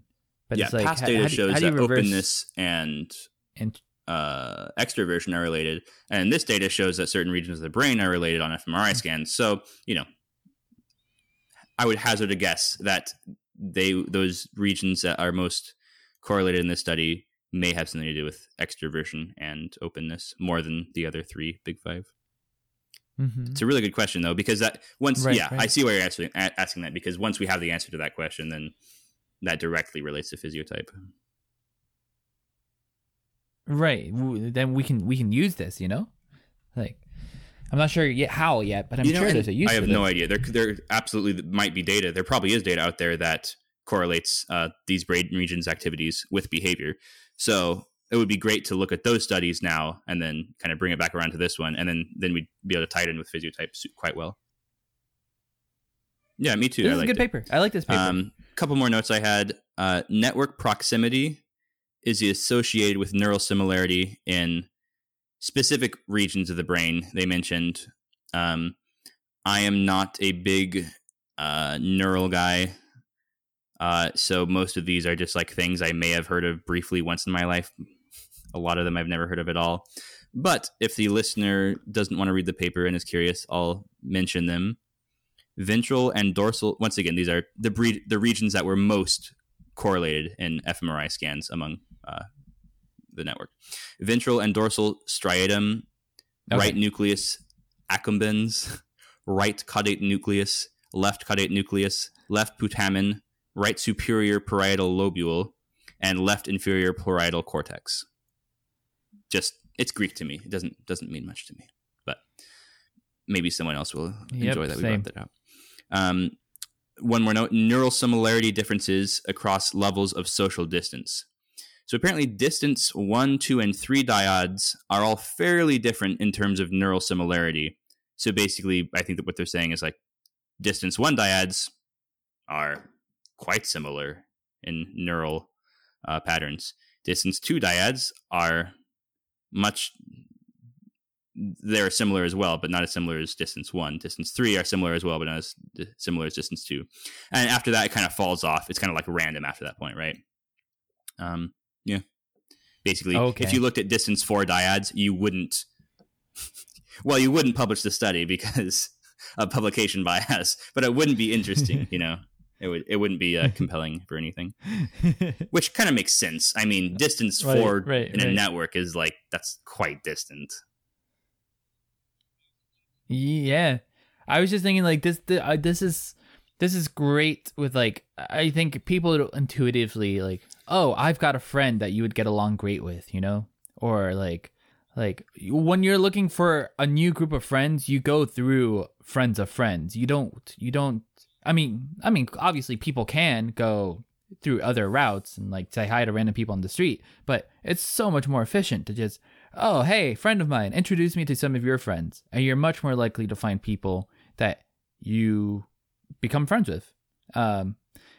But yeah, it's like past how- data how do- shows how do you that reverse openness and and uh, extroversion are related, and this data shows that certain regions of the brain are related on fMRI Hmm. scans. So, you know, I would hazard a guess that they those regions that are most correlated in this study may have something to do with extroversion and openness more than the other three big five. Mhm. It's a really good question though, because that once, Right, yeah, I see why you're asking, a- asking that because once we have the answer to that question, then that directly relates to physiotype. right. Then we can we can use this, you know? Like I'm not sure yet how yet, but I'm You know, sure there's a use I have no idea. There, there absolutely might be data. There probably is data out there that correlates uh, these brain regions' activities with behavior. So it would be great to look at those studies now and then kind of bring it back around to this one, and then then we'd be able to tie it in with physiotype quite well. Yeah, me too. This I is a good it. paper. I like this paper. Um, couple more notes I had. Uh, network proximity is associated with neural similarity in specific regions of the brain. They mentioned. Um, I am not a big uh, neural guy. Uh, so most of these are just like things I may have heard of briefly once in my life. A lot of them I've never heard of at all. But if the listener doesn't want to read the paper and is curious, I'll mention them. Ventral and dorsal. Once again, these are the breed, the regions that were most correlated in fMRI scans among uh, the network. Ventral and dorsal striatum, Okay. right nucleus accumbens, right caudate nucleus, left caudate nucleus, left putamen, right superior parietal lobule, and left inferior parietal cortex. Just it's Greek to me. It doesn't doesn't mean much to me, but maybe someone else will Yep, enjoy that we same. brought that out. Um, one more note: neural similarity differences across levels of social distance. So apparently, distance one, two, and three dyads are all fairly different in terms of neural similarity. So basically, I think that what they're saying is like distance one dyads are quite similar in neural uh, patterns. Distance two dyads are much they're similar as well, but not as similar as distance one. Distance three are similar as well, but not as d- similar as distance two. And after that, it kind of falls off. It's kind of like random after that point, right? Um, yeah. Basically, Okay. if you looked at distance four dyads, you wouldn't. [laughs] Well, you wouldn't publish the study because [laughs] of publication bias, but it wouldn't be interesting. [laughs] you know, it would it wouldn't be uh, [laughs] compelling for anything [laughs] which kind of makes sense. I mean, distance Right, four right, in a network is like that's quite distant. Yeah, I was just thinking like this. th- uh, This is this is great with like I think people intuitively like, oh, I've got a friend that you would get along great with, you know, or like like when you're looking for a new group of friends, you go through friends of friends. You don't you don't. I mean, I mean, obviously people can go through other routes and like say hi to random people on the street, but it's so much more efficient to just oh, hey, friend of mine, introduce me to some of your friends. And you're much more likely to find people that you become friends with. Um,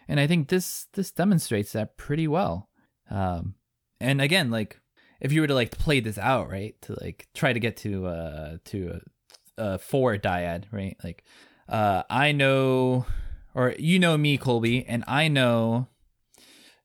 and I think this this demonstrates that pretty well. Um, and again, like if you were to like play this out, right, to like try to get to uh to a, a four dyad, right? Like uh I know or you know me, Colby, and I know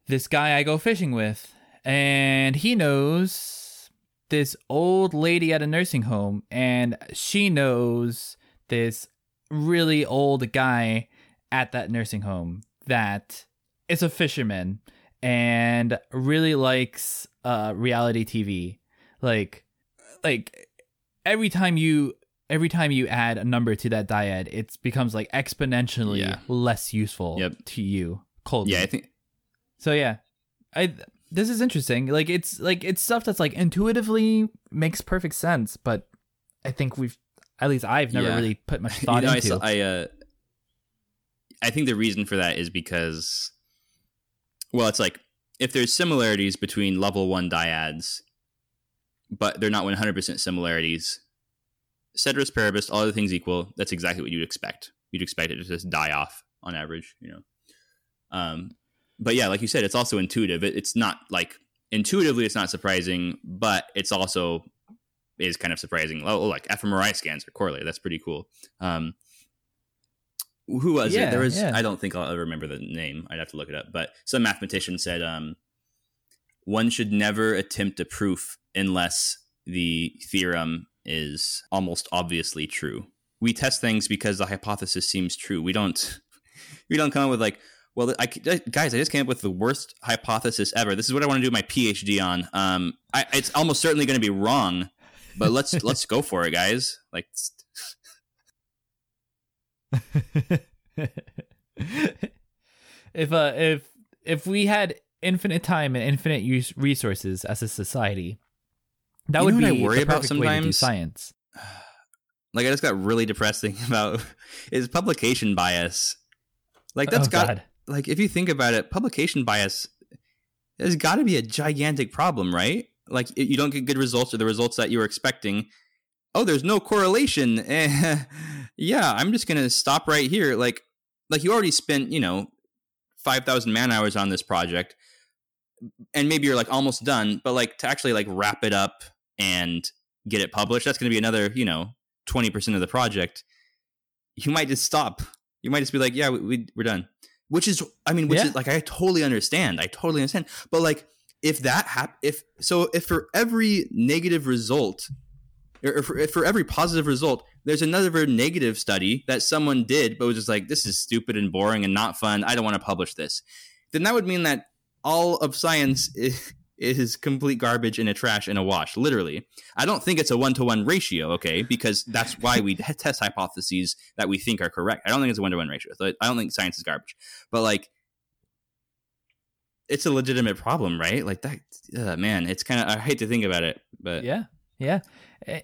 this guy I go fishing with, and he knows this old lady at a nursing home, and she knows this really old guy at that nursing home that is a fisherman and really likes uh reality TV. Like like every time you every time you add a number to that dyad, it becomes like exponentially Yeah. less useful Yep. to you. Cold. Yeah, I think So yeah, I this is interesting. Like it's like it's stuff that's like intuitively makes perfect sense, but I think we've at least I've never Yeah. really put much [laughs] you thought know, into. saw- I uh, I think the reason for that is because, well, it's like if there's similarities between level one dyads, but they're not 100% similarities. Ceteris paribus, all other things equal, that's exactly what you'd expect. You'd expect it to just die off on average, you know. Um, but yeah, like you said, it's also intuitive. It, it's not like intuitively, it's not surprising, but it's also is kind of surprising. Oh, like fMRI scans are correlated. That's pretty cool. Um, who was Yeah, it? There was. yeah. I don't think I'll ever remember the name. I'd have to look it up. But some mathematician said um, one should never attempt a proof unless the theorem is almost obviously true. We test things because the hypothesis seems true. We don't. [laughs] We don't come up with like, well, I, guys, I just came up with the worst hypothesis ever. This is what I want to do my PhD on. Um, I, it's almost certainly going to be wrong, but let's [laughs] let's go for it, guys. Like, [laughs] if uh if if we had infinite time and infinite use resources as a society, that You would know what I be worry about perfect way to do sometimes? science. [sighs] like I just got really depressing [laughs] about is publication bias. Like that's oh, got God. like if you think about it, publication bias has got to be a gigantic problem, right? Like you don't get good results or the results that you were expecting. Oh, there's no correlation. Eh, [laughs] yeah, I'm just gonna stop right here. Like, like you already spent, you know, five thousand man hours on this project, and maybe you're like almost done. But like to actually like wrap it up and get it published, that's gonna be another, you know, twenty percent of the project. You might just stop. You might just be like, yeah, we, we we're done which is I mean, which Yeah. is like I totally understand. I totally understand. But like if that hap- if so if for every negative result or for, if for every positive result there's another negative study that someone did but was just like this is stupid and boring and not fun i don't want to publish this then that would mean that all of science is, is complete garbage and a trash and a wash literally. I don't think it's a one-to-one ratio okay because that's why we [laughs] test hypotheses that we think are correct. I don't think it's a one-to-one ratio so i don't think science is garbage. But like it's a legitimate problem right? Like that uh, man it's kind of i hate to think about it but Yeah, yeah.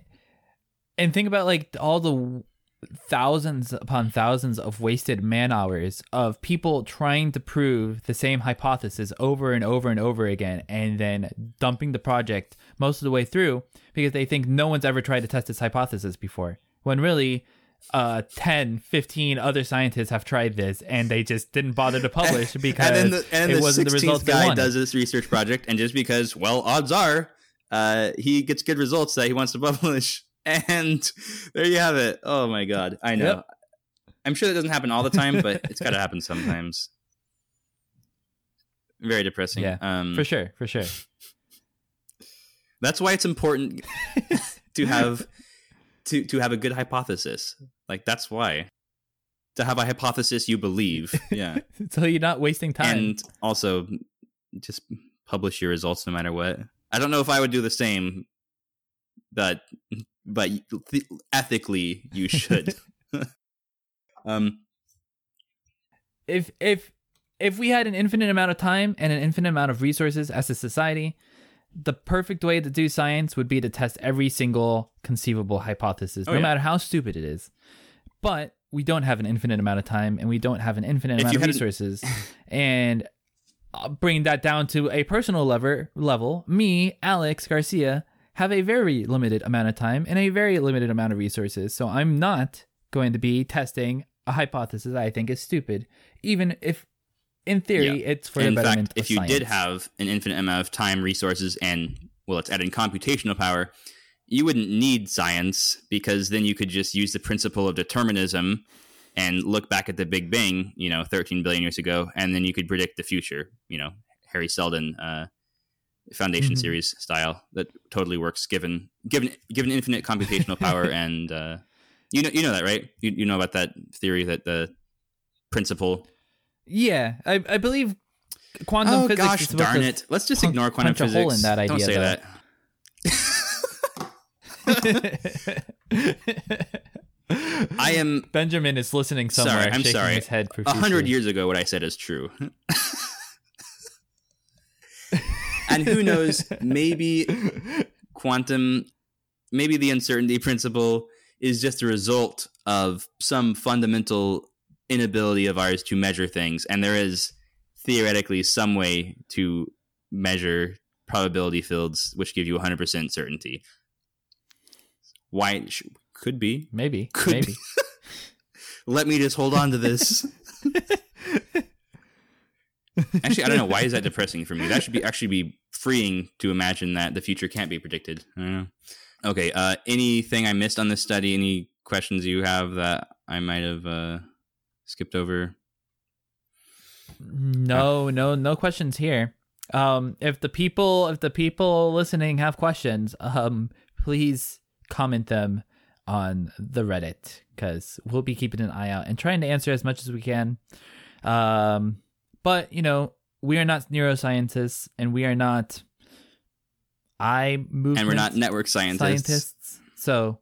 And think about like all the thousands upon thousands of wasted man hours of people trying to prove the same hypothesis over and over and over again and then dumping the project most of the way through because they think no one's ever tried to test this hypothesis before. When really uh 10 15 other scientists have tried this and they just didn't bother to publish [laughs] because and the, and it the wasn't the 16th results they guy does this research project and just because well odds are uh, he gets good results that he wants to [laughs] publish and [laughs] there you have it. Oh my god. I know. Yep. i'm sure that doesn't happen all the time but [laughs] it's got to happen sometimes. Very depressing. Yeah, um for sure. For sure. [laughs] That's why it's important to have to to have a good hypothesis. Like that's why. To have a hypothesis you believe. Yeah. So you're not wasting time. And also just publish your results no matter what. I don't know if I would do the same, but but th- ethically you should. [laughs] um, if if if we had an infinite amount of time and an infinite amount of resources as a society, the perfect way to do science would be to test every single conceivable hypothesis, Oh, no yeah. matter how stupid it is. But we don't have an infinite amount of time and we don't have an infinite If amount of resources. [laughs] and uh, bringing that down to a personal level, level, me, Alex Garcia, have a very limited amount of time and a very limited amount of resources. So I'm not going to be testing a hypothesis I think is stupid, even if in theory it's for the in betterment fact, if you did have an infinite amount of time, resources, and well, it's adding computational power, you wouldn't need science because then you could just use the principle of determinism and look back at the Big Bang, you know, 13 billion years ago, and then you could predict the future. You know, Hari Seldon uh, Foundation Mhm. series style that totally works given given given infinite computational power [laughs] and uh, you know you know that right? You, you know about that theory that the principle yeah, I, I believe quantum oh physics gosh darn it let's just punch- ignore quantum punch a physics hole in that idea, don't say though. that [laughs] [laughs] i am Benjamin is listening somewhere, sorry i'm sorry a hundred years ago what i said is true and who knows [laughs] maybe quantum maybe the uncertainty principle is just a result of some fundamental inability of ours to measure things. And there is theoretically some way to measure probability fields which give you 100% certainty. Why it sh- could be. Maybe, Could maybe. be. [laughs] let me just hold on to this [laughs] actually i don't know. Why is that [laughs] depressing for me? That should be actually be freeing to imagine that the future can't be predicted. I don't know. Okay uh anything i missed on this study? Any questions you have that i might have uh skipped over? No, no, no questions here. Um, if the people, if the people listening have questions, um, please comment them on the Reddit because we'll be keeping an eye out and trying to answer as much as we can. Um, but you know, we are not neuroscientists and we are not eye movement and we're not network scientists, scientists. So.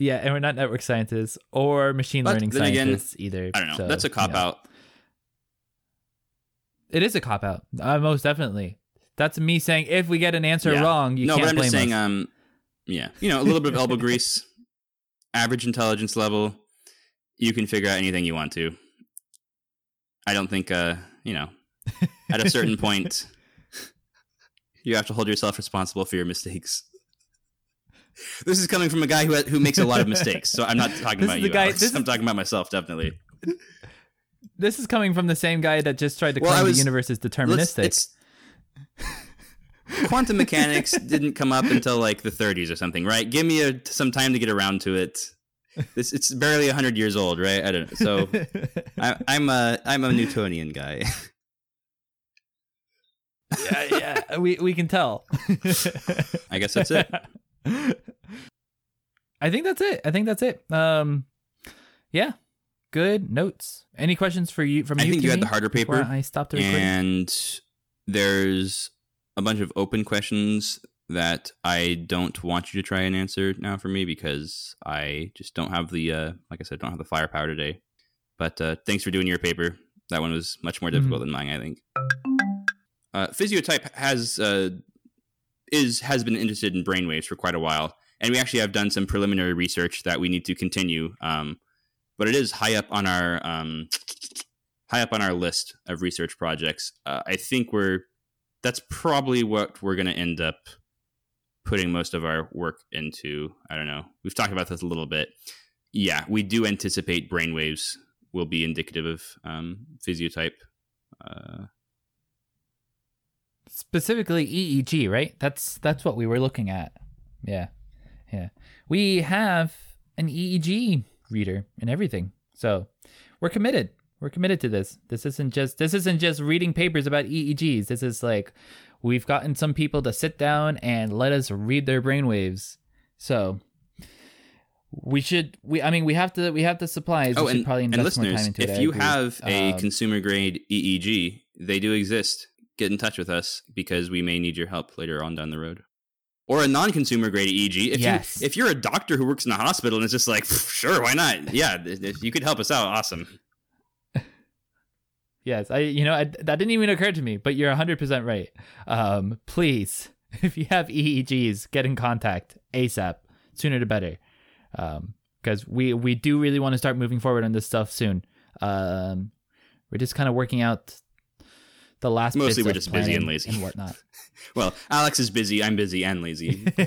Yeah, and we're not network scientists or machine But learning then again, scientists either. i don't know so, that's a you cop know. out It is a cop out. Uh, most definitely. That's me saying if we get an answer Yeah. wrong, you no can't but i'm blame just saying us. um yeah you know a little bit of elbow grease average intelligence level you can figure out anything you want to i don't think uh you know [laughs] at a certain point you have to hold yourself responsible for your mistakes this is coming from a guy who who makes a lot of mistakes so i'm not [laughs] talking about you guy- Alex. i'm is- talking about myself definitely this is coming from the same guy that just tried to Well, claim was- the universe is deterministic. quantum mechanics [laughs] didn't come up until like the 30s or something right give me a, some time to get around to it this it's barely hundred years old, right? I don't know. So [laughs] I, I'm a I'm a Newtonian guy. yeah, yeah, we we can tell. I guess that's it. [laughs] I think that's it. I think that's it. Um, yeah, good notes. Any questions for you from I you? think you had the harder paper, I stopped the recording. and there's a bunch of open questions that I don't want you to try and answer now for me because I just don't have the uh, like I said, don't have the firepower today. But uh, thanks for doing your paper. That one was much more difficult than mine, I think. Uh, Physiotype has uh, is has been interested in brainwaves for quite a while, and we actually have done some preliminary research that we need to continue. Um, but it is high up on our um, high up on our list of research projects. Uh, I think we're that's probably what we're going to end up putting most of our work into. I don't know. We've talked about this a little bit. Yeah, we do anticipate brainwaves will be indicative of um, physiotype. Uh, specifically EEG, right? That's that's what we were looking at. Yeah, yeah. We have an EEG reader and everything, so we're committed. We're committed to this. This isn't just this isn't just reading papers about EEGs. This is like we've gotten some people to sit down and let us read their brainwaves. So we should we I mean we have to we have the supplies. oh, we and, probably and invest more listeners, time into if I you have a Um, consumer grade EEG, they do exist. Get in touch with us because we may need your help later on down the road. Or a non-consumer grade EEG. If Yes. you if you're a doctor who works in a hospital and it's just like, sure, why not? Yeah, if you could help us out, awesome. Yes, I you know I, that didn't even occur to me, but you're 100% right. Um, please, [laughs] if you have EEGs, get in contact ASAP, sooner the better. Um, because we we do really want to start moving forward on this stuff soon. Um, we're just kind of working out the last Mostly we're just busy and lazy. and whatnot. [laughs] Well, Alex is busy. I'm busy and lazy. [laughs]